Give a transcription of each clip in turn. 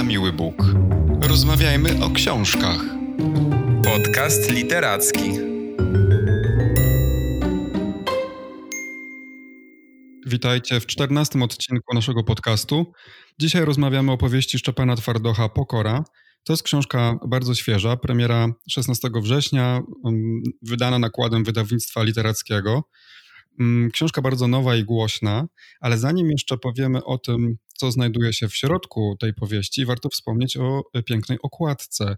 na miły Bóg. Rozmawiajmy o książkach. Podcast literacki. Witajcie w czternastym odcinku naszego podcastu. Dzisiaj rozmawiamy o powieści Szczepana Twardocha Pokora. To jest książka bardzo świeża, premiera 16 września, um, wydana nakładem wydawnictwa literackiego. Mm, książka bardzo nowa i głośna, ale zanim jeszcze powiemy o tym, co znajduje się w środku tej powieści, warto wspomnieć o pięknej okładce.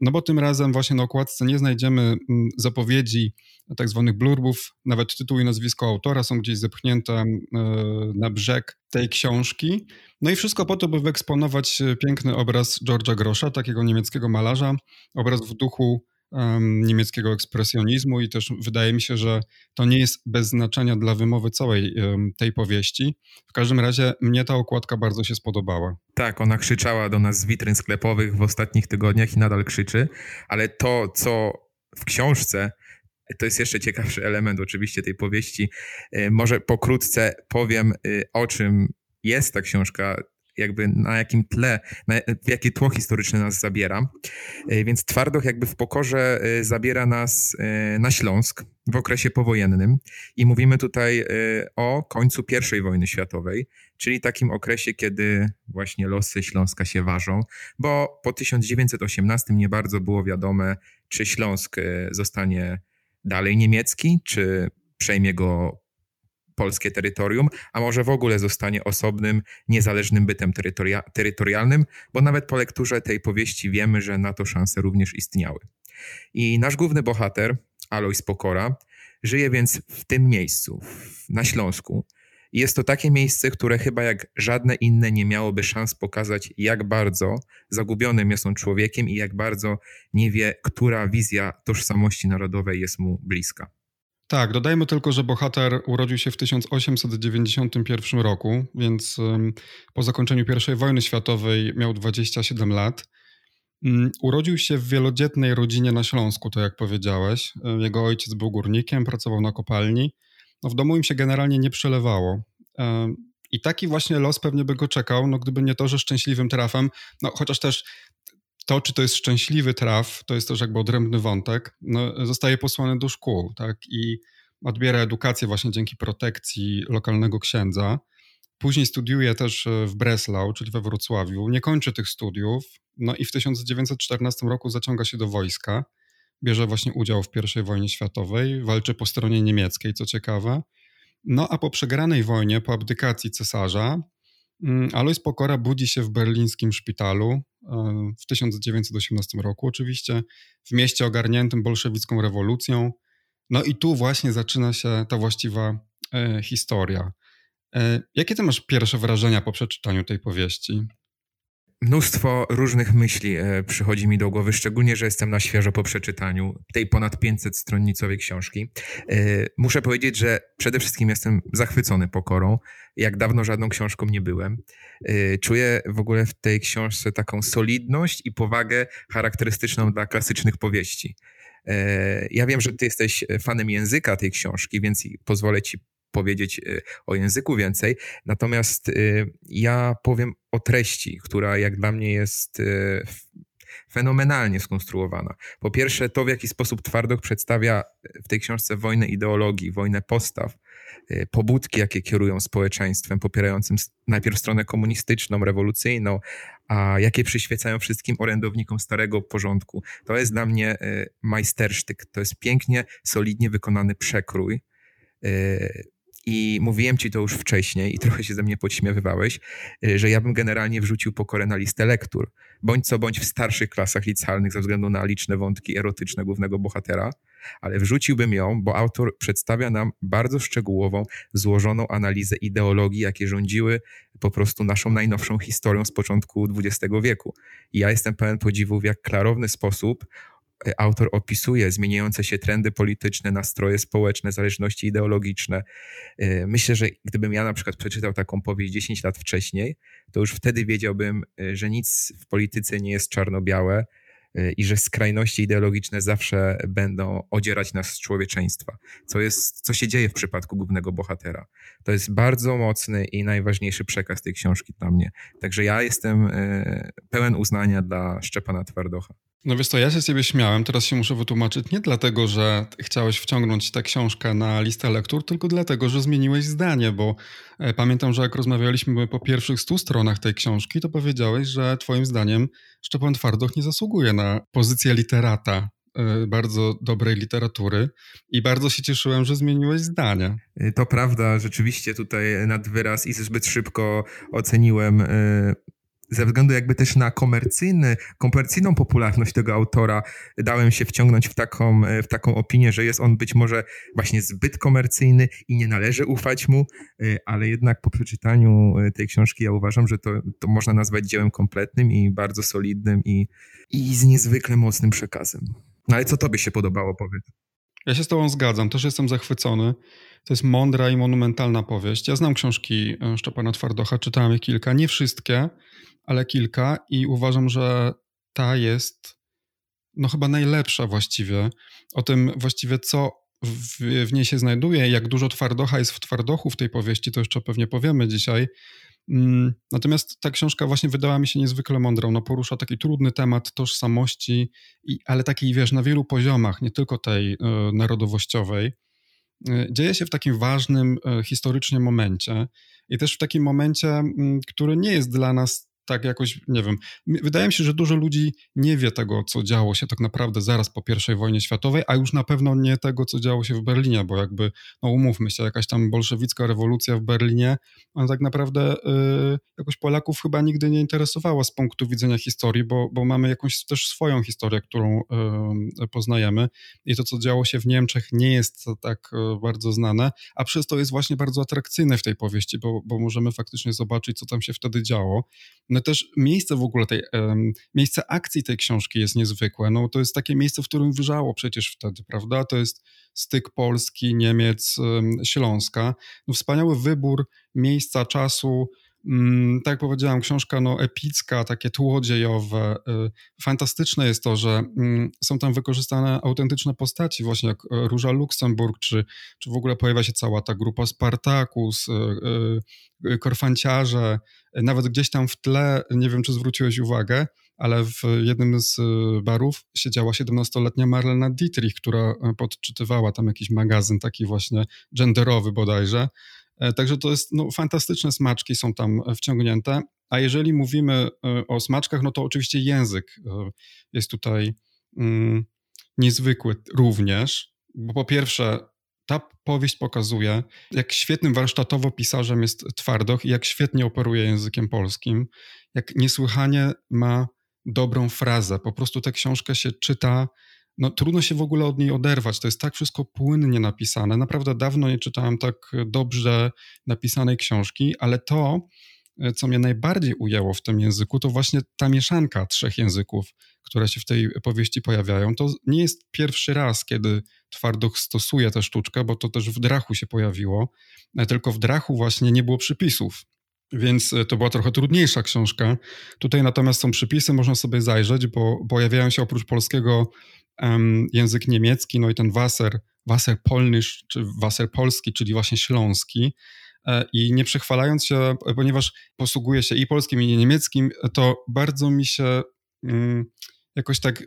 No bo tym razem właśnie na okładce nie znajdziemy mm, zapowiedzi tak zwanych blurbów, nawet tytuł i nazwisko autora są gdzieś zepchnięte e, na brzeg tej książki. No i wszystko po to, by wyeksponować piękny obraz George'a Grosza, takiego niemieckiego malarza, obraz w duchu niemieckiego ekspresjonizmu i też wydaje mi się, że to nie jest bez znaczenia dla wymowy całej tej powieści. W każdym razie mnie ta okładka bardzo się spodobała. Tak, ona krzyczała do nas z witryn sklepowych w ostatnich tygodniach i nadal krzyczy, ale to, co w książce to jest jeszcze ciekawszy element oczywiście tej powieści. E, może pokrótce powiem, y, o czym jest ta książka jakby na jakim tle, na, jakie tło historyczne nas zabiera. E, więc Twardoch jakby w pokorze e, zabiera nas e, na Śląsk w okresie powojennym i mówimy tutaj o końcu I wojny światowej, czyli takim okresie, kiedy właśnie losy Śląska się ważą, bo po 1918 nie bardzo było wiadome, czy Śląsk zostanie dalej niemiecki, czy przejmie go polskie terytorium, a może w ogóle zostanie osobnym, niezależnym bytem terytoria terytorialnym, bo nawet po lekturze tej powieści wiemy, że na to szanse również istniały. I nasz główny bohater, Alois Pokora, żyje więc w tym miejscu, na Śląsku. Jest to takie miejsce, które chyba jak żadne inne nie miałoby szans pokazać, jak bardzo zagubionym jest on człowiekiem i jak bardzo nie wie, która wizja tożsamości narodowej jest mu bliska. Tak, dodajmy tylko, że bohater urodził się w 1891 roku, więc po zakończeniu I wojny światowej miał 27 lat. Mm, urodził się w wielodzietnej rodzinie na Śląsku, to jak powiedziałeś. Jego ojciec był górnikiem, pracował na kopalni. No w domu im się generalnie nie przelewało. I taki właśnie los pewnie by go czekał, no gdyby nie to, że szczęśliwym trafem, no chociaż też to, czy to jest szczęśliwy traf, to jest też jakby odrębny wątek, no, zostaje posłany do szkół, tak, i odbiera edukację właśnie dzięki protekcji lokalnego księdza. Później studiuje też e, w Breslau, czyli we Wrocławiu. Nie kończy tych studiów, no i w 1914 roku zaciąga się do wojska. Bierze właśnie udział w I wojnie światowej, walczy po stronie niemieckiej, co ciekawe. No a po przegranej wojnie, po abdykacji cesarza, Alois Pokora budzi się w berlińskim szpitalu, w 1918 roku oczywiście, w mieście ogarniętym bolszewicką rewolucją. No i tu właśnie zaczyna się ta właściwa e, historia. E, jakie ty masz pierwsze wrażenia po przeczytaniu tej powieści? Mnóstwo różnych myśli e, przychodzi mi do głowy, szczególnie, że jestem na świeżo po przeczytaniu tej ponad 500-stronnicowej książki. E, muszę powiedzieć, że przede wszystkim jestem zachwycony pokorą. Jak dawno żadną książką nie byłem. E, czuję w ogóle w tej książce taką solidność i powagę charakterystyczną dla klasycznych powieści. Ja wiem, że ty jesteś fanem języka tej książki, więc pozwolę ci powiedzieć y, o języku więcej. Natomiast y, ja powiem o treści, która jak dla mnie jest y, fenomenalnie skonstruowana. Po pierwsze, to w jaki sposób Twardok przedstawia w tej książce wojnę ideologii, wojnę postaw, pobudki, jakie kierują społeczeństwem popierającym najpierw stronę komunistyczną, rewolucyjną, a jakie przyświecają wszystkim orędownikom starego porządku. To jest dla mnie majstersztyk. To jest pięknie, solidnie wykonany przekrój i mówiłem ci to już wcześniej i trochę się ze mnie podśmiewywałeś, y, że ja bym generalnie wrzucił pokorę na listę lektur. Bądź co bądź w starszych klasach licealnych ze względu na liczne wątki erotyczne głównego bohatera, ale wrzuciłbym ją, bo autor przedstawia nam bardzo szczegółową, złożoną analizę ideologii, jakie rządziły po prostu naszą najnowszą historią z początku XX wieku. I ja jestem pełen podziwu, w jak klarowny sposób autor opisuje zmieniające się trendy polityczne, nastroje społeczne, zależności ideologiczne. E, myślę, że gdybym ja na przykład przeczytał taką powieść 10 lat wcześniej, to już wtedy wiedziałbym, e, że nic w polityce nie jest czarno-białe, y, i że skrajności ideologiczne zawsze będą odzierać nas z człowieczeństwa, co, jest, co się dzieje w przypadku głównego bohatera. To jest bardzo mocny i najważniejszy przekaz tej książki dla mnie. Także ja jestem y, pełen uznania dla Szczepana Twardocha. No wiesz co, ja się z ciebie śmiałem, teraz się muszę wytłumaczyć nie dlatego, że chciałeś wciągnąć tę książkę na listę lektur, tylko dlatego, że zmieniłeś zdanie, bo e, pamiętam, że jak rozmawialiśmy po pierwszych stu stronach tej książki, to powiedziałeś, że twoim zdaniem Szczepan Twardoch nie zasługuje na pozycję literata e, bardzo dobrej literatury i bardzo się cieszyłem, że zmieniłeś zdanie. Y, to prawda, rzeczywiście tutaj nad wyraz i zbyt szybko oceniłem ze względu jakby też na komercyjny, komercyjną popularność tego autora dałem się wciągnąć w taką, w taką opinię, że jest on być może właśnie zbyt komercyjny i nie należy ufać mu, ale jednak po przeczytaniu tej książki ja uważam, że to, to można nazwać dziełem kompletnym i bardzo solidnym i, i z niezwykle mocnym przekazem. No ale co tobie się podobało, powiedz? Ja się z tobą zgadzam, też jestem zachwycony. To jest mądra i monumentalna powieść. Ja znam książki e, Szczepana Twardocha, czytałem je kilka, nie wszystkie, ale kilka i uważam, że ta jest no chyba najlepsza właściwie. O tym właściwie co w, w, niej się znajduje, jak dużo twardocha jest w twardochu w tej powieści, to jeszcze pewnie powiemy dzisiaj. Mm, natomiast ta książka właśnie wydała mi się niezwykle mądrą. No, porusza taki trudny temat tożsamości, i, ale takiej, wiesz, na wielu poziomach, nie tylko tej y, narodowościowej. Y, dzieje się w takim ważnym y, historycznie momencie i też w takim momencie, mm, który nie jest dla nas tak jakoś, nie wiem, wydaje mi się, że dużo ludzi nie wie tego, co działo się tak naprawdę zaraz po I wojnie światowej, a już na pewno nie tego, co działo się w Berlinie, bo jakby, no umówmy się, jakaś tam bolszewicka rewolucja w Berlinie, ona tak naprawdę y, jakoś Polaków chyba nigdy nie interesowała z punktu widzenia historii, bo, bo mamy jakąś też swoją historię, którą y, poznajemy i to, co działo się w Niemczech nie jest tak y, bardzo znane, a przez to jest właśnie bardzo atrakcyjne w tej powieści, bo, bo możemy faktycznie zobaczyć, co tam się wtedy działo. No no też miejsce w ogóle tej, miejsce akcji tej książki jest niezwykłe. No to jest takie miejsce, w którym wyżało przecież wtedy, prawda? To jest styk Polski, Niemiec, Śląska. No wspaniały wybór miejsca, czasu, tak jak powiedziałem, książka no, epicka, takie tło dziejowe. Y, fantastyczne jest to, że mm, są tam wykorzystane autentyczne postaci, właśnie jak e, Róża Luksemburg, czy, czy w ogóle pojawia się cała ta grupa Spartakus, y, y, Korfanciarze, nawet gdzieś tam w tle, nie wiem czy zwróciłeś uwagę, ale w jednym z barów siedziała 17-letnia Marlena Dietrich, która e, podczytywała tam jakiś magazyn taki właśnie genderowy bodajże. E, także to jest, no, fantastyczne smaczki są tam e, wciągnięte. A jeżeli mówimy e, o smaczkach, no to oczywiście język jest tutaj mm, niezwykły również, bo po pierwsze, ta powieść pokazuje, jak świetnym warsztatowo pisarzem jest Twardoch i jak świetnie operuje językiem polskim, jak niesłychanie ma dobrą frazę. Po prostu tę książkę się czyta no, trudno się w ogóle od niej oderwać. To jest tak wszystko płynnie napisane. Naprawdę dawno nie czytałem tak dobrze napisanej książki, ale to, co mnie najbardziej ujęło w tym języku, to właśnie ta mieszanka trzech języków, które się w tej powieści pojawiają. To nie jest pierwszy raz, kiedy Twardoch stosuje tę sztuczkę, bo to też w Drachu się pojawiło, tylko w Drachu właśnie nie było przypisów. Więc to była trochę trudniejsza książka. Tutaj natomiast są przypisy, można sobie zajrzeć, bo pojawiają się oprócz polskiego język niemiecki, no i ten Wasser, Wasser Polnisch, czy Wasser Polski, czyli właśnie śląski. E, I nie przechwalając się, ponieważ posługuję się i polskim, i niemieckim, to bardzo mi się um, jakoś tak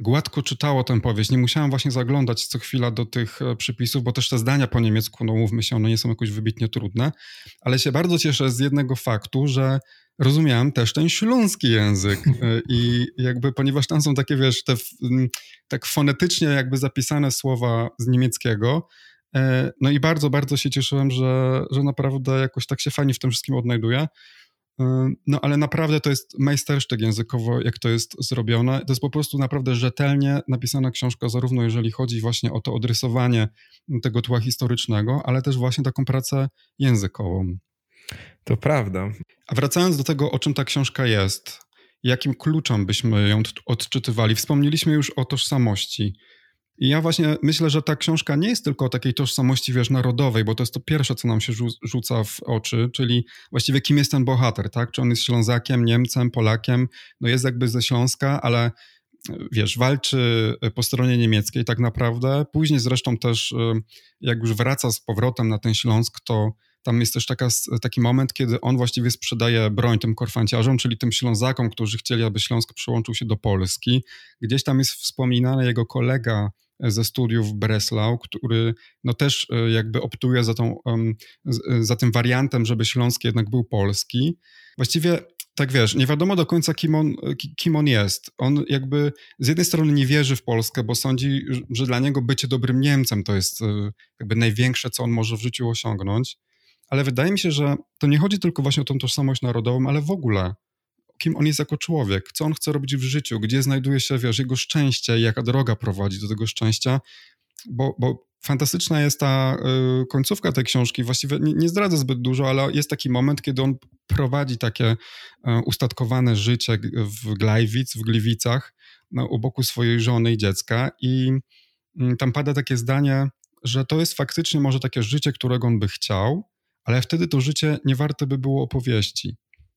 gładko czytało tę powieść. Nie musiałem właśnie zaglądać co chwila do tych e, przypisów, bo też te zdania po niemiecku, no mówmy się, one nie są jakoś wybitnie trudne, ale się bardzo cieszę z jednego faktu, że rozumiałem też ten śląski język e, i jakby, ponieważ tam są takie, wiesz, te tak fonetycznie jakby zapisane słowa z niemieckiego, e, no i bardzo, bardzo się cieszyłem, że, że naprawdę jakoś tak się fajnie w tym wszystkim odnajduję. E, no ale naprawdę to jest majstersztyk językowo, jak to jest zrobione. To jest po prostu naprawdę rzetelnie napisana książka, zarówno jeżeli chodzi właśnie o to odrysowanie tego tła historycznego, ale też właśnie taką pracę językową. To prawda. A wracając do tego, o czym ta książka jest, jakim kluczem byśmy ją odczytywali? Wspomnieliśmy już o tożsamości. I ja właśnie myślę, że ta książka nie jest tylko o takiej tożsamości, wiesz, narodowej, bo to jest to pierwsze, co nam się rzuca w oczy, czyli właściwie kim jest ten bohater, tak? Czy on jest Ślązakiem, Niemcem, Polakiem? No jest jakby ze Śląska, ale wiesz, walczy po stronie niemieckiej tak naprawdę. Później zresztą też, jak już wraca z powrotem na ten Śląsk, to tam jest też taka, taki moment, kiedy on właściwie sprzedaje broń tym korfanciarzom, czyli tym Ślązakom, którzy chcieli, aby Śląsk przyłączył się do Polski. Gdzieś tam jest wspominany jego kolega ze studiów Breslau, który no też e, jakby optuje za, tą, e, za tym wariantem, żeby Śląsk jednak był polski. Właściwie tak wiesz, nie wiadomo do końca, kim on, kim on jest. On jakby z jednej strony nie wierzy w Polskę, bo sądzi, że dla niego bycie dobrym Niemcem to jest e, jakby największe, co on może w życiu osiągnąć. Ale wydaje mi się, że to nie chodzi tylko właśnie o tą tożsamość narodową, ale w ogóle kim on jest jako człowiek, co on chce robić w życiu, gdzie znajduje się, wiesz, jego szczęście i jaka droga prowadzi do tego szczęścia, bo, bo fantastyczna jest ta y, końcówka tej książki. Właściwie nie, nie zdradzę zbyt dużo, ale jest taki moment, kiedy on prowadzi takie y, ustatkowane życie w Glajwic, w Gliwicach, no, u boku swojej żony i dziecka i y, tam pada takie zdanie, że to jest faktycznie może takie życie, którego on by chciał, ale wtedy to życie nie warte by było opowieści.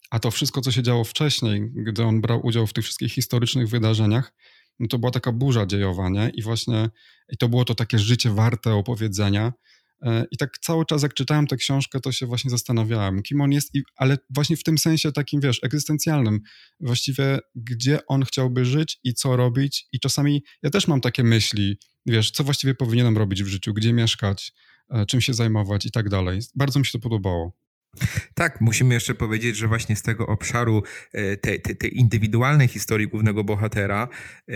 A to wszystko, co się działo wcześniej, gdy on brał udział w tych wszystkich historycznych wydarzeniach, no to była taka burza dziejowa, nie? I właśnie i to było to takie życie warte opowiedzenia. E, I tak cały czas, jak czytałem tę książkę, to się właśnie zastanawiałem, kim on jest, i, ale właśnie w tym sensie takim, wiesz, egzystencjalnym. Właściwie, gdzie on chciałby żyć i co robić. I czasami ja też mam takie myśli, wiesz, co właściwie powinienem robić w życiu, gdzie mieszkać, czym się zajmować i tak dalej. Bardzo mi się to podobało. Tak, musimy jeszcze powiedzieć, że właśnie z tego obszaru e, tej, tej, tej indywidualnej historii głównego bohatera e,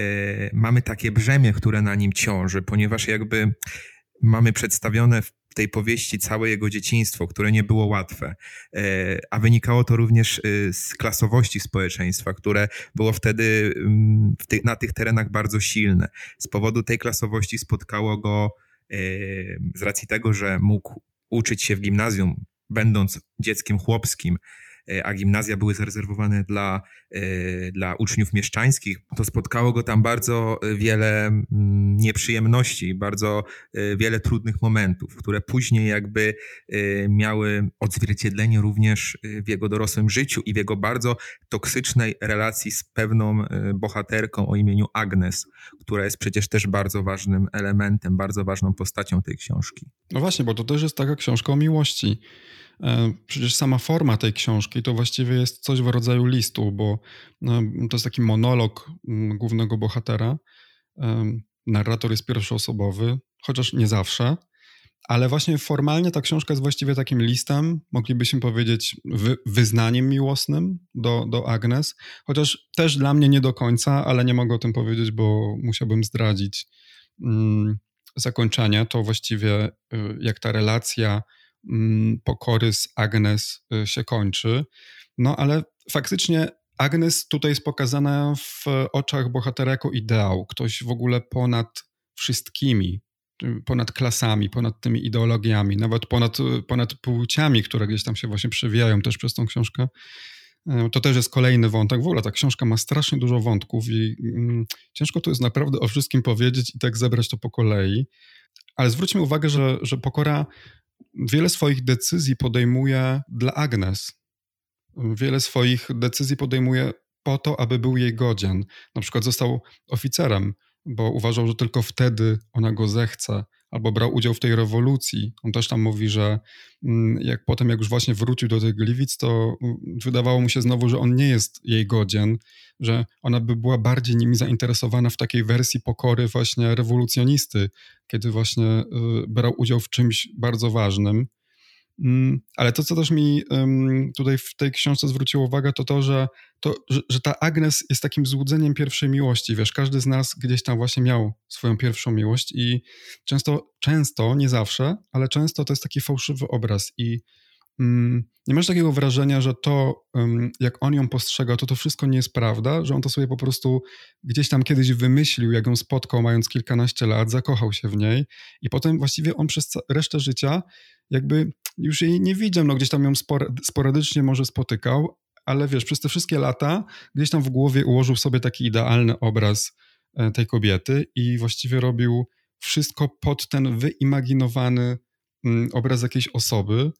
mamy takie brzemię, które na nim ciąży, ponieważ jakby mamy przedstawione w tej powieści całe jego dzieciństwo, które nie było łatwe, e, a wynikało to również z klasowości społeczeństwa, które było wtedy mm, na tych terenach bardzo silne. Z powodu tej klasowości spotkało go z racji tego, że mógł uczyć się w gimnazjum będąc dzieckiem chłopskim, a gimnazja były zarezerwowane dla, e, dla uczniów mieszczańskich, to spotkało go tam bardzo wiele mm, nieprzyjemności, bardzo e, wiele trudnych momentów, które później jakby miały odzwierciedlenie również w jego dorosłym życiu i w jego bardzo toksycznej relacji z pewną bohaterką o imieniu Agnes, która jest przecież też bardzo ważnym elementem, bardzo ważną postacią tej książki. No właśnie, bo to też jest taka książka o miłości. E, przecież sama forma tej książki to właściwie jest coś w rodzaju listu, bo no, to jest taki monolog mm, głównego bohatera. E, narrator jest pierwszoosobowy, chociaż nie zawsze, ale właśnie formalnie ta książka jest właściwie takim listem, moglibyśmy powiedzieć wy, wyznaniem miłosnym do, do Agnes, chociaż też dla mnie nie do końca, ale nie mogę o tym powiedzieć, bo musiałbym zdradzić mm, zakończenie. To właściwie y, jak ta relacja pokory z Agnes y, się kończy. No ale faktycznie Agnes tutaj jest pokazana w oczach bohatera jako ideał, ktoś w ogóle ponad wszystkimi, ponad klasami, ponad tymi ideologiami, nawet ponad, ponad płciami, które gdzieś tam się właśnie przewijają też przez tą książkę. E, to też jest kolejny wątek. W ogóle ta książka ma strasznie dużo wątków i mm, ciężko tu jest naprawdę o wszystkim powiedzieć i tak zebrać to po kolei. Ale zwróćmy uwagę, że, że pokora wiele swoich decyzji podejmuje dla Agnes. Wiele swoich decyzji podejmuje po to, aby był jej godzien. Na przykład został oficerem, bo uważał, że tylko wtedy ona go zechce albo brał udział w tej rewolucji. On też tam mówi, że mm, jak potem, jak już właśnie wrócił do tych Gliwic, to mm, wydawało mu się znowu, że on nie jest jej godzien, że ona by była bardziej nimi zainteresowana w takiej wersji pokory właśnie rewolucjonisty, kiedy właśnie y, brał udział w czymś bardzo ważnym. Mm, ale to, co też mi tutaj w tej książce zwróciło uwagę, to to, że, to, że, ta Agnes jest takim złudzeniem pierwszej miłości. Wiesz, każdy z nas gdzieś tam właśnie miał swoją pierwszą miłość i często, często, nie zawsze, ale często to jest taki fałszywy obraz i nie masz takiego wrażenia, że to, jak on ją postrzega, to to wszystko nie jest prawda, że on to sobie po prostu gdzieś tam kiedyś wymyślił, jak ją spotkał, mając kilkanaście lat, zakochał się w niej i potem właściwie on przez resztę życia jakby już jej nie widział, no gdzieś tam ją sporadycznie może spotykał, ale wiesz, przez te wszystkie lata gdzieś tam w głowie ułożył sobie taki idealny obraz e, tej kobiety i właściwie robił wszystko pod ten wyimaginowany mm, obraz jakiejś osoby,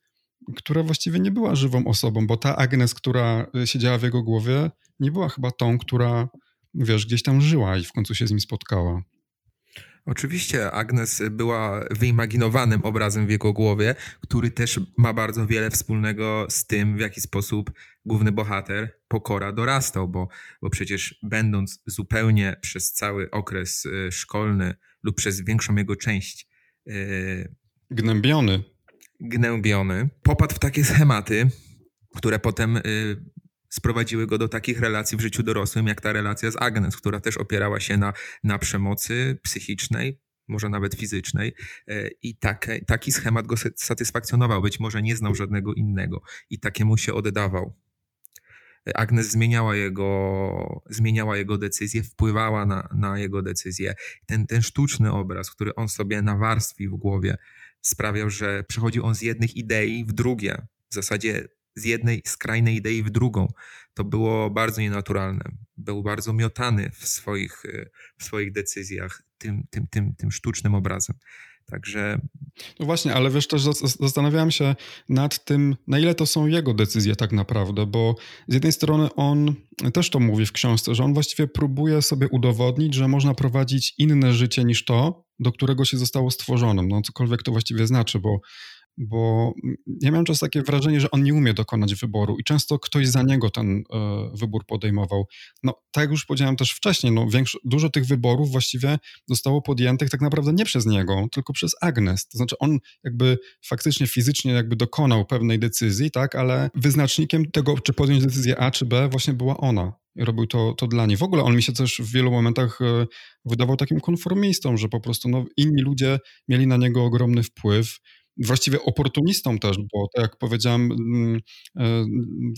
która właściwie nie była żywą osobą, bo ta Agnes, która e, siedziała w jego głowie, nie była chyba tą, która wiesz, gdzieś tam żyła i w końcu się z nim spotkała. Oczywiście Agnes była wyimaginowanym obrazem w jego głowie, który też ma bardzo wiele wspólnego z tym, w jaki sposób główny bohater Pokora dorastał, bo, bo przecież będąc zupełnie przez cały okres y, szkolny lub przez większą jego część yy, gnębiony. Gnębiony, popadł w takie schematy, które potem y, sprowadziły go do takich relacji w życiu dorosłym, jak ta relacja z Agnes, która też opierała się na, na przemocy psychicznej, może nawet fizycznej, e, i taki schemat go satysfakcjonował. Być może nie znał żadnego innego i takiemu się oddawał. Agnes zmieniała jego, zmieniała jego decyzje, wpływała na, na jego decyzje. Ten, ten sztuczny obraz, który on sobie nawarstwił w głowie, sprawiał, że przechodził on z jednych idei w drugie. W zasadzie z jednej skrajnej idei w drugą. To było bardzo nienaturalne. Był bardzo miotany w swoich, w swoich decyzjach tym, tym, tym, tym sztucznym obrazem. Także. No właśnie, ale wiesz, też zastanawiałem się nad tym, na ile to są jego decyzje tak naprawdę, bo z jednej strony on też to mówi w książce, że on właściwie próbuje sobie udowodnić, że można prowadzić inne życie niż to, do którego się zostało stworzonym. No cokolwiek to właściwie znaczy, bo bo ja miałem czas takie wrażenie, że on nie umie dokonać wyboru i często ktoś za niego ten y, wybór podejmował. No, tak jak już powiedziałem też wcześniej, no, dużo tych wyborów właściwie zostało podjętych tak naprawdę nie przez niego, tylko przez Agnes. To znaczy on jakby faktycznie fizycznie jakby dokonał pewnej decyzji, tak, ale wyznacznikiem tego, czy podjąć decyzję A czy B właśnie była ona. Robił to, to dla niej. W ogóle on mi się też w wielu momentach e, wydawał takim konformistą, że po prostu no, inni ludzie mieli na niego ogromny wpływ właściwie oportunistą też, bo tak jak powiedziałem, mm, e,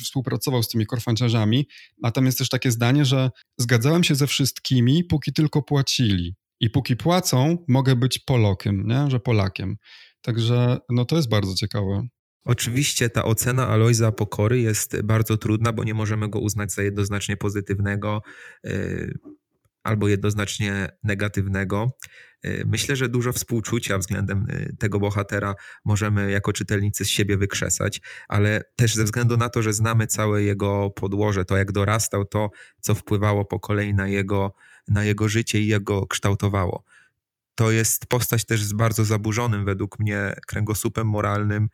współpracował z tymi korfanciarzami, a tam jest też takie zdanie, że zgadzałem się ze wszystkimi, póki tylko płacili. I póki płacą, mogę być Polokiem, nie? że Polakiem. Także no to jest bardzo ciekawe. Oczywiście ta ocena Alojza Pokory jest bardzo trudna, bo nie możemy go uznać za jednoznacznie pozytywnego. Albo jednoznacznie negatywnego. Y, myślę, że dużo współczucia względem y, tego bohatera możemy jako czytelnicy z siebie wykrzesać, ale też ze względu na to, że znamy całe jego podłoże, to jak dorastał, to co wpływało po kolei na jego, na jego życie i jego kształtowało. To jest postać też z bardzo zaburzonym według mnie kręgosłupem moralnym,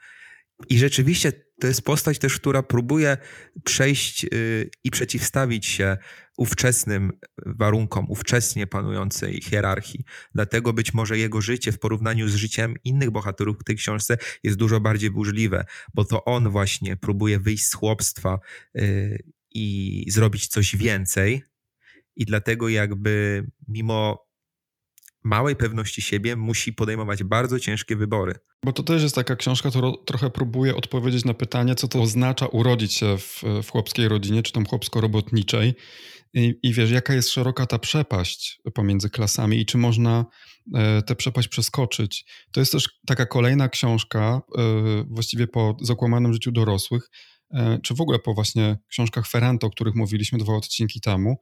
i rzeczywiście to jest postać też, która próbuje przejść y, i przeciwstawić się ówczesnym warunkom, ówczesnie panującej hierarchii. Dlatego być może jego życie w porównaniu z życiem innych bohaterów w tej książce jest dużo bardziej burzliwe, bo to on właśnie próbuje wyjść z chłopstwa y, i zrobić coś więcej. I dlatego jakby mimo małej pewności siebie musi podejmować bardzo ciężkie wybory. Bo to też jest taka książka, która trochę próbuje odpowiedzieć na pytanie, co to oznacza urodzić się w, w chłopskiej rodzinie, czy tam chłopsko-robotniczej. I, I, wiesz, jaka jest szeroka ta przepaść pomiędzy klasami i czy można e, tę przepaść przeskoczyć. To jest też taka kolejna książka, e, właściwie po zakłamanym życiu dorosłych, e, czy w ogóle po właśnie książkach Ferrante, o których mówiliśmy dwa odcinki temu,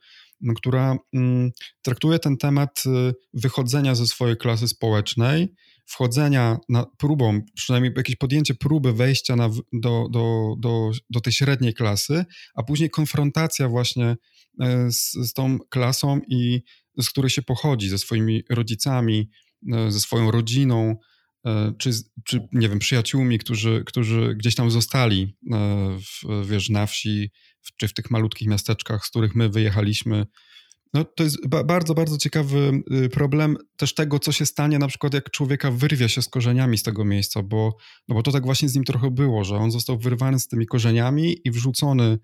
która mm, traktuje ten temat y, wychodzenia ze swojej klasy społecznej, wchodzenia na próbą, przynajmniej jakieś podjęcie próby wejścia na, do, do, do, do tej średniej klasy, a później konfrontacja właśnie e, z, z tą klasą i z której się pochodzi, ze swoimi rodzicami, e, ze swoją rodziną, czy, czy nie wiem, przyjaciółmi, którzy, którzy gdzieś tam zostali w, wiesz, na wsi, czy w tych malutkich miasteczkach, z których my wyjechaliśmy. No, to jest ba bardzo, bardzo ciekawy y, problem też tego, co się stanie na przykład, jak człowieka wyrwie się z korzeniami z tego miejsca, bo, no bo to tak właśnie z nim trochę było, że on został wyrwany z tymi korzeniami i wrzucony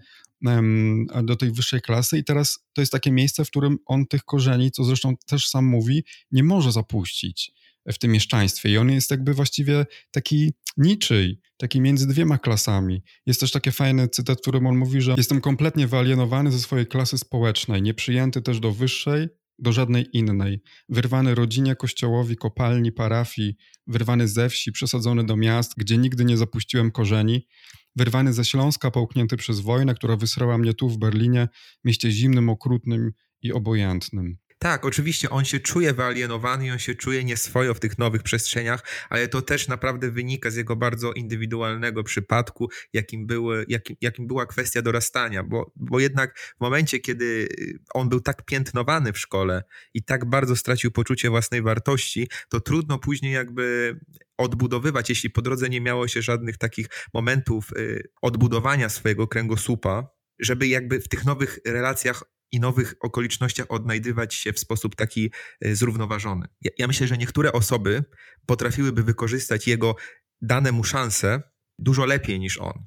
do tej wyższej klasy i teraz to jest takie miejsce, w którym on tych korzeni, co zresztą też sam mówi, nie może zapuścić w tym mieszczaństwie i on jest jakby właściwie taki niczyj, taki między dwiema klasami. Jest też taki fajny cytat, w którym on mówi, że jestem kompletnie wyalienowany ze swojej klasy społecznej, nieprzyjęty też do wyższej, do żadnej innej. Wyrwany rodzinie, kościołowi, kopalni, parafii, wyrwany ze wsi, przesadzony do miast, gdzie nigdy nie zapuściłem korzeni, wyrwany ze Śląska, połknięty przez wojnę, która wysrała mnie tu w Berlinie, mieście zimnym, okrutnym i obojętnym. Tak, oczywiście on się czuje wyalienowany i on się czuje nieswojo w tych nowych przestrzeniach, ale to też naprawdę wynika z jego bardzo indywidualnego przypadku, jakim, były, jakim, jakim była kwestia dorastania, bo, bo jednak w momencie, kiedy on był tak piętnowany w szkole i tak bardzo stracił poczucie własnej wartości, to trudno później jakby odbudowywać, jeśli po drodze nie miało się żadnych takich momentów y, odbudowania swojego kręgosłupa, żeby jakby w tych nowych relacjach i nowych okolicznościach odnajdywać się w sposób taki y, zrównoważony. Ja, ja myślę, że niektóre osoby potrafiłyby wykorzystać jego dane mu szanse dużo lepiej niż on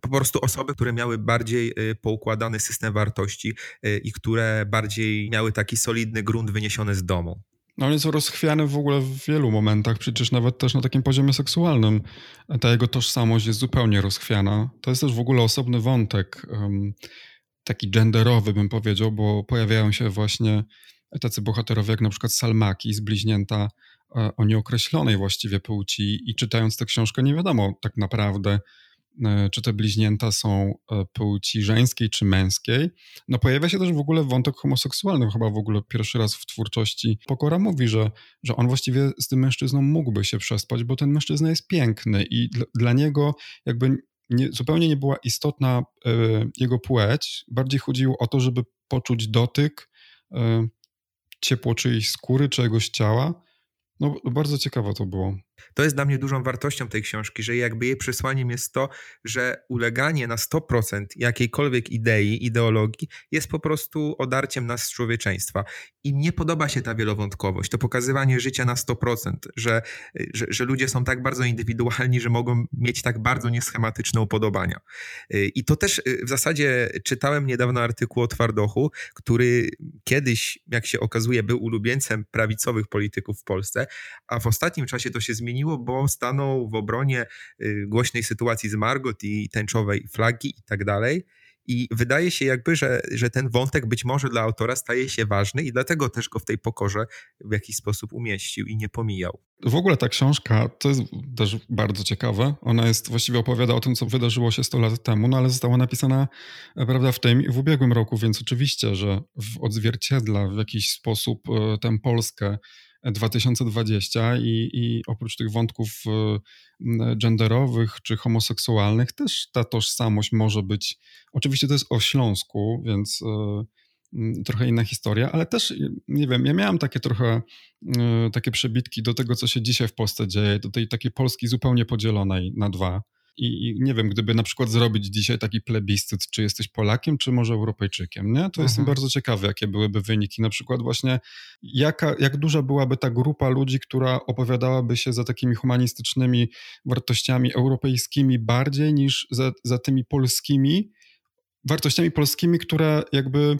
po prostu osoby, które miały bardziej y, poukładany system wartości i które bardziej miały taki solidny grunt wyniesiony z domu. No on jest rozchwiany w ogóle w wielu momentach, przecież nawet też na takim poziomie seksualnym. Ta jego tożsamość jest zupełnie rozchwiana. To jest też w ogóle osobny wątek, taki genderowy bym powiedział, bo pojawiają się właśnie tacy bohaterowie jak na przykład Salmaki z Bliźnięta e, o nieokreślonej właściwie płci i czytając tę książkę nie wiadomo tak naprawdę, E, czy te bliźnięta są e, płci żeńskiej czy męskiej. No pojawia się też w ogóle wątek homoseksualny, chyba w ogóle pierwszy raz w twórczości. Pokora mówi, że, że on właściwie z tym mężczyzną mógłby się przespać, bo ten mężczyzna jest piękny i dla, dla niego jakby nie, zupełnie nie była istotna y, jego płeć, bardziej chodziło o to, żeby poczuć dotyk, y, ciepło czyjejś skóry, czyjegoś ciała. No bardzo ciekawe to było. To jest dla mnie dużą wartością tej książki, że jakby jej przesłaniem jest to, że uleganie na 100% jakiejkolwiek idei, ideologii jest po prostu odarciem nas z człowieczeństwa. I mnie podoba się ta wielowątkowość, to pokazywanie życia na 100%, że, że, że ludzie są tak bardzo indywidualni, że mogą mieć tak bardzo nieschematyczne upodobania. I to też w zasadzie czytałem niedawno artykuł o Twardochu, który kiedyś, jak się okazuje, był ulubieńcem prawicowych polityków w Polsce, a w ostatnim czasie to się zmieniło zmieniło, bo stanął w obronie y, głośnej sytuacji z Margot i tęczowej flagi i tak dalej. I wydaje się jakby, że, że ten wątek być może dla autora staje się ważny i dlatego też go w tej pokorze w jakiś sposób umieścił i nie pomijał. W ogóle ta książka to jest też bardzo ciekawe. Ona jest właściwie opowiada o tym, co wydarzyło się 100 lat temu, no ale została napisana e, prawda, w tym i w ubiegłym roku, więc oczywiście, że odzwierciedla w jakiś sposób e, tę Polskę 2020 i, i oprócz tych wątków e, genderowych czy homoseksualnych też ta tożsamość może być, oczywiście to jest o Śląsku, więc e, trochę inna historia, ale też, nie wiem, ja miałem takie trochę takie przebitki do tego, co się dzisiaj w Polsce dzieje, do tej takiej Polski zupełnie podzielonej na dwa. I, I, nie wiem, gdyby na przykład zrobić dzisiaj taki plebiscyt, czy jesteś Polakiem, czy może Europejczykiem, nie? To mhm. jestem bardzo ciekawy, jakie byłyby wyniki. Na przykład właśnie jaka, jak duża byłaby ta grupa ludzi, która opowiadałaby się za takimi humanistycznymi wartościami europejskimi bardziej niż za, za tymi polskimi, wartościami polskimi, które jakby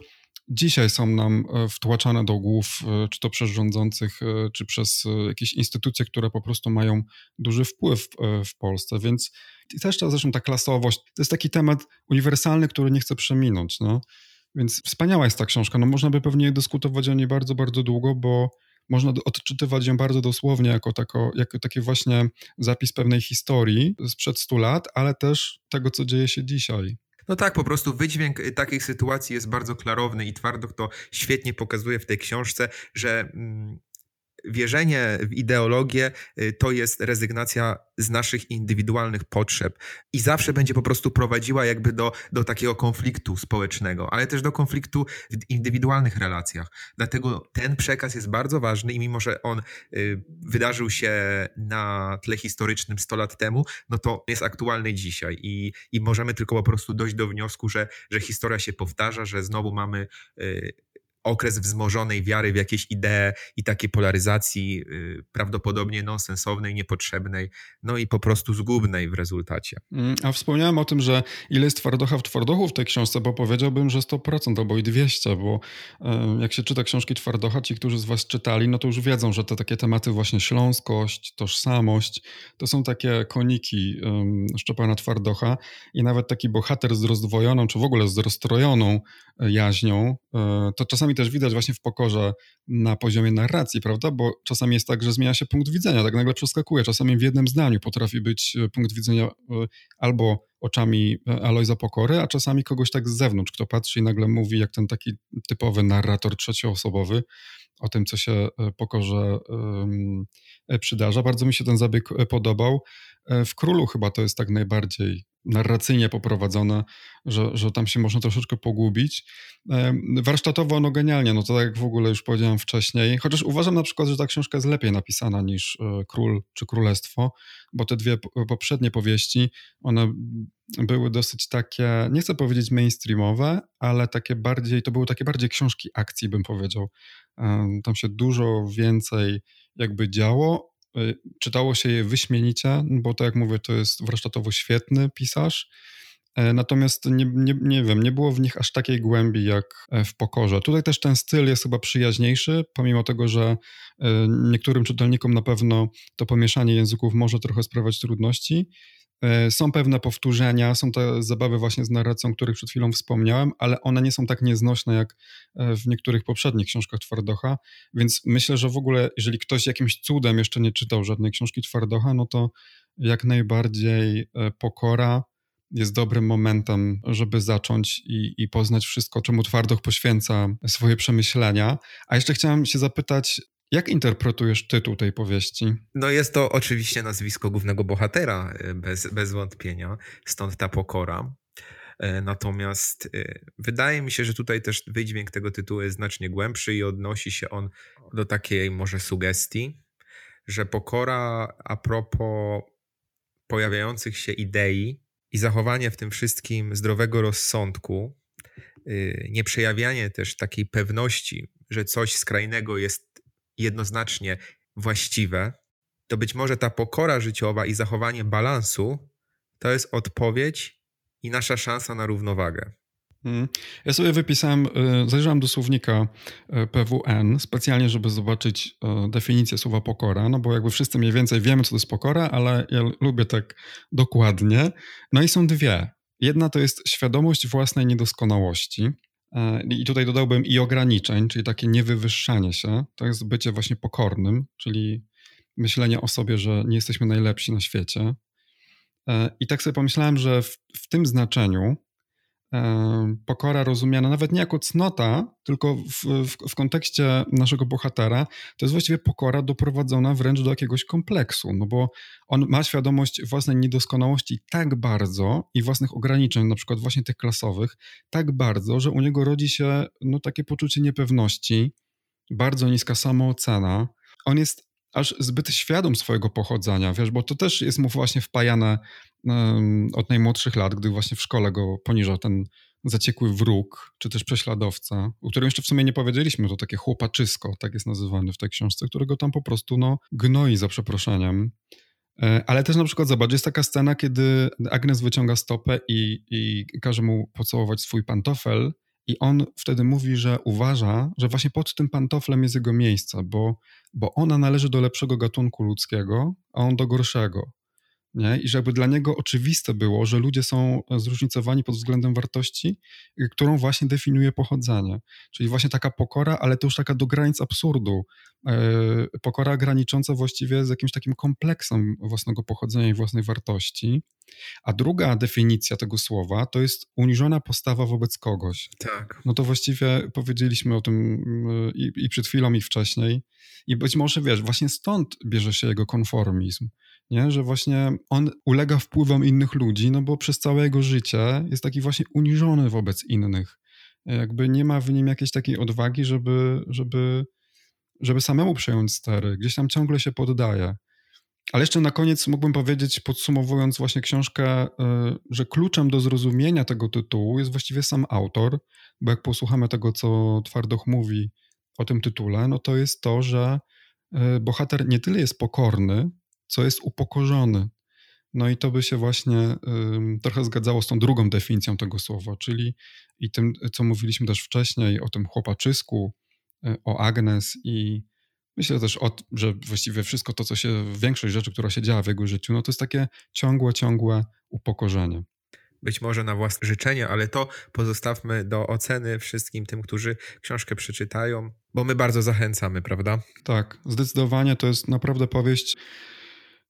dzisiaj są nam e, wtłaczane do głów, e, czy to przez rządzących, e, czy przez jakieś instytucje, które po prostu mają duży wpływ w Polsce. Więc też ta, zresztą ta klasowość, to jest taki temat uniwersalny, który nie chcę przeminąć. No. Więc wspaniała jest ta książka. No, można by pewnie dyskutować o niej bardzo, bardzo długo, bo można odczytywać ją bardzo dosłownie jako, tako, jako taki właśnie zapis pewnej historii sprzed 100 lat, ale też tego, co dzieje się dzisiaj. No tak, po prostu wydźwięk y, takich sytuacji jest bardzo klarowny i Twardok to świetnie pokazuje w tej książce, że mm, wierzenie w ideologię y, to jest rezygnacja z naszych indywidualnych potrzeb i zawsze będzie po prostu prowadziła jakby do, do takiego konfliktu społecznego, ale też do konfliktu w indywidualnych relacjach. Dlatego ten przekaz jest bardzo ważny i mimo, że on y, wydarzył się na tle historycznym 100 lat temu, no to jest aktualny dzisiaj i, i możemy tylko po prostu dojść do wniosku, że, że historia się powtarza, że znowu mamy y, okres wzmożonej wiary w jakieś idee i takiej polaryzacji y, prawdopodobnie nonsensownej, niepotrzebnej, no i po prostu zgubnej w rezultacie. Mm, a wspomniałem o tym, że ile jest twardocha w twardochu w tej książce, bo powiedziałbym, że 100% albo i 200, bo jak się czyta książki twardocha, ci, którzy z was czytali, no to już wiedzą, że te takie tematy właśnie śląskość, tożsamość, to są takie koniki Szczepana Twardocha i nawet taki bohater z rozdwojoną, czy w ogóle z rozstrojoną e, jaźnią, to czasami czasami też widać właśnie w pokorze na poziomie narracji, prawda? Bo czasami jest tak, że zmienia się punkt widzenia, tak nagle przeskakuje. Czasami w jednym zdaniu potrafi być e, punkt widzenia e, albo oczami Alojza Pokory, a czasami kogoś tak z zewnątrz, kto patrzy i nagle mówi, jak ten taki typowy narrator trzecioosobowy o tym, co się Pokorze przydarza. Bardzo mi się ten zabieg podobał. W Królu chyba to jest tak najbardziej narracyjnie poprowadzone, że, że tam się można troszeczkę pogubić. Warsztatowo no genialnie, no to tak jak w ogóle już powiedziałem wcześniej, chociaż uważam na przykład, że ta książka jest lepiej napisana niż e, Król czy Królestwo, bo te dwie poprzednie powieści, one były dosyć takie, nie chcę powiedzieć mainstreamowe, ale takie bardziej, to były takie bardziej książki akcji, bym powiedział. Tam się dużo więcej jakby działo, czytało się je wyśmienicie, bo tak jak mówię, to jest warsztatowo świetny pisarz. E, natomiast nie, nie, nie wiem, nie było w nich aż takiej głębi jak e, w pokorze. Tutaj też ten styl jest chyba przyjaźniejszy, pomimo tego, że e, niektórym czytelnikom na pewno to pomieszanie języków może trochę sprawiać trudności. E, są pewne powtórzenia, są te zabawy właśnie z narracją, o których przed chwilą wspomniałem, ale one nie są tak nieznośne jak e, w niektórych poprzednich książkach Twardocha, więc myślę, że w ogóle, jeżeli ktoś jakimś cudem jeszcze nie czytał żadnej książki Twardocha, no to jak najbardziej e, pokora jest dobrym momentem, żeby zacząć i, i poznać wszystko, czemu Twardoch poświęca swoje przemyślenia. A jeszcze chciałem się zapytać, jak interpretujesz tytuł tej powieści? No jest to oczywiście nazwisko głównego bohatera, e, bez, bez wątpienia, stąd ta pokora. E, natomiast e, wydaje mi się, że tutaj też wydźwięk tego tytułu jest znacznie głębszy i odnosi się on do takiej może sugestii, że pokora a propos pojawiających się idei i zachowanie w tym wszystkim zdrowego rozsądku, nie przejawianie też takiej pewności, że coś skrajnego jest jednoznacznie właściwe, to być może ta pokora życiowa i zachowanie balansu to jest odpowiedź i nasza szansa na równowagę. Hmm. Ja sobie wypisałem, y, zajrzałem do słownika y, PWN specjalnie, żeby zobaczyć y, definicję słowa pokora, no bo jakby wszyscy mniej więcej wiemy, co to jest pokora, ale ja lubię tak dokładnie. No i są dwie. Jedna to jest świadomość własnej niedoskonałości, E, I tutaj dodałbym i ograniczeń, czyli takie niewywyższanie się. To jest bycie właśnie pokornym, czyli myślenie o sobie, że nie jesteśmy najlepsi na świecie. E, I tak sobie pomyślałem, że w, w tym znaczeniu pokora rozumiana nawet nie jako cnota, tylko w, w, w, kontekście naszego bohatera, to jest właściwie pokora doprowadzona wręcz do jakiegoś kompleksu, no bo on ma świadomość własnej niedoskonałości tak bardzo i własnych ograniczeń, na przykład właśnie tych klasowych, tak bardzo, że u niego rodzi się no, takie poczucie niepewności, bardzo niska samoocena. On jest aż zbyt świadom swojego pochodzenia, wiesz, bo to też jest mu właśnie wpajane um, od najmłodszych lat, gdy właśnie w szkole go poniżał ten zaciekły wróg, czy też prześladowca, o którym jeszcze w sumie nie powiedzieliśmy, to takie chłopaczysko, tak jest nazywany w tej książce, którego tam po prostu, no, gnoi za przeproszeniem. E, ale też na przykład, zobacz, jest taka scena, kiedy Agnes wyciąga stopę i, i każe mu pocałować swój pantofel i on wtedy mówi, że uważa, że właśnie pod tym pantoflem jest jego miejsce, bo, bo ona należy do lepszego gatunku ludzkiego, a on do gorszego. Nie? I żeby dla niego oczywiste było, że ludzie są zróżnicowani pod względem wartości, którą właśnie definiuje pochodzenie. Czyli właśnie taka pokora, ale to już taka do granic absurdu. E, pokora granicząca właściwie z jakimś takim kompleksem własnego pochodzenia i własnej wartości. A druga definicja tego słowa to jest uniżona postawa wobec kogoś. Tak. No to właściwie powiedzieliśmy o tym mm, i, i przed chwilą, i wcześniej. I być może wiesz, właśnie stąd bierze się jego konformizm nie? że właśnie on ulega wpływom innych ludzi, no bo przez całe jego życie jest taki właśnie uniżony wobec innych. Jakby nie ma w nim jakiejś takiej odwagi, żeby, żeby, żeby samemu przejąć stery. Gdzieś tam ciągle się poddaje. Ale jeszcze na koniec mógłbym powiedzieć, podsumowując właśnie książkę, y, że kluczem do zrozumienia tego tytułu jest właściwie sam autor, bo jak posłuchamy tego, co Twardoch mówi o tym tytule, no to jest to, że y, bohater nie tyle jest pokorny, co jest upokorzony. No i to by się właśnie trochę zgadzało z tą drugą definicją tego słowa, czyli i tym, co mówiliśmy też wcześniej o tym chłopaczysku, y, o Agnes i myślę też, o, że właściwie wszystko to, co się, większość rzeczy, która się działa w jego życiu, no to jest takie ciągłe, ciągłe upokorzenie. być może na własne życzenie, ale to pozostawmy do oceny wszystkim tym, którzy książkę przeczytają, bo my bardzo zachęcamy, prawda? Tak, zdecydowanie to jest naprawdę powieść.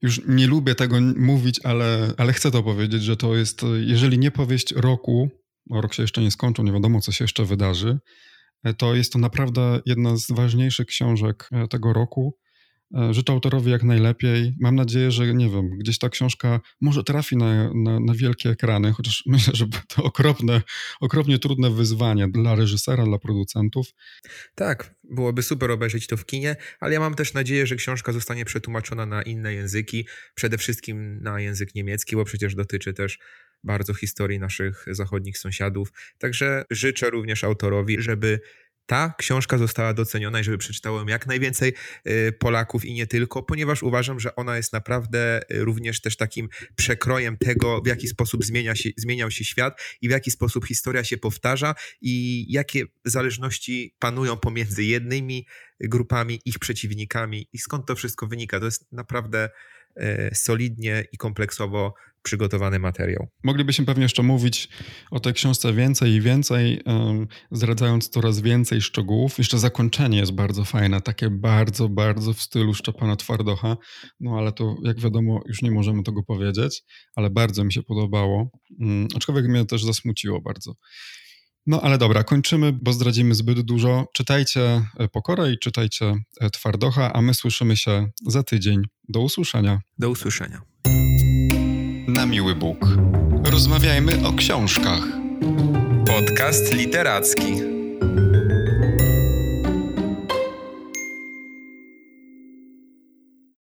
Już nie lubię tego mówić, ale, ale chcę to powiedzieć, że to jest, jeżeli nie powieść roku, bo rok się jeszcze nie skończył, nie wiadomo, co się jeszcze wydarzy, to jest to naprawdę jedna z ważniejszych książek e, tego roku. E, życzę autorowi jak najlepiej. Mam nadzieję, że nie wiem, gdzieś ta książka może trafi na, na, na, wielkie ekrany, chociaż myślę, że to okropne, okropnie trudne wyzwanie dla reżysera, dla producentów. Tak, byłoby super obejrzeć to w kinie, ale ja mam też nadzieję, że książka zostanie przetłumaczona na inne języki, przede wszystkim na język niemiecki, bo przecież dotyczy też bardzo historii naszych zachodnich sąsiadów. Także życzę również autorowi, żeby ta książka została doceniona i żeby przeczytało ją jak najwięcej y, Polaków i nie tylko, ponieważ uważam, że ona jest naprawdę y, również też takim przekrojem tego, w jaki sposób zmienia się, zmieniał się świat i w jaki sposób historia się powtarza i jakie zależności panują pomiędzy jednymi grupami, ich przeciwnikami i skąd to wszystko wynika. To jest naprawdę y, solidnie i kompleksowo przygotowany materiał. Moglibyśmy pewnie jeszcze mówić o tej książce więcej i więcej, zdradzając coraz więcej szczegółów. Jeszcze zakończenie jest bardzo fajne, takie bardzo, bardzo w stylu Szczepana Twardocha, no ale to jak wiadomo już nie możemy tego powiedzieć, ale bardzo mi się podobało, mm, aczkolwiek mnie też zasmuciło bardzo. No ale dobra, kończymy, bo zdradzimy zbyt dużo. Czytajcie e, Pokorę i czytajcie e, Twardocha, a my słyszymy się za tydzień. Do usłyszenia. Do usłyszenia na miły Bóg. Rozmawiajmy o książkach. Podcast literacki.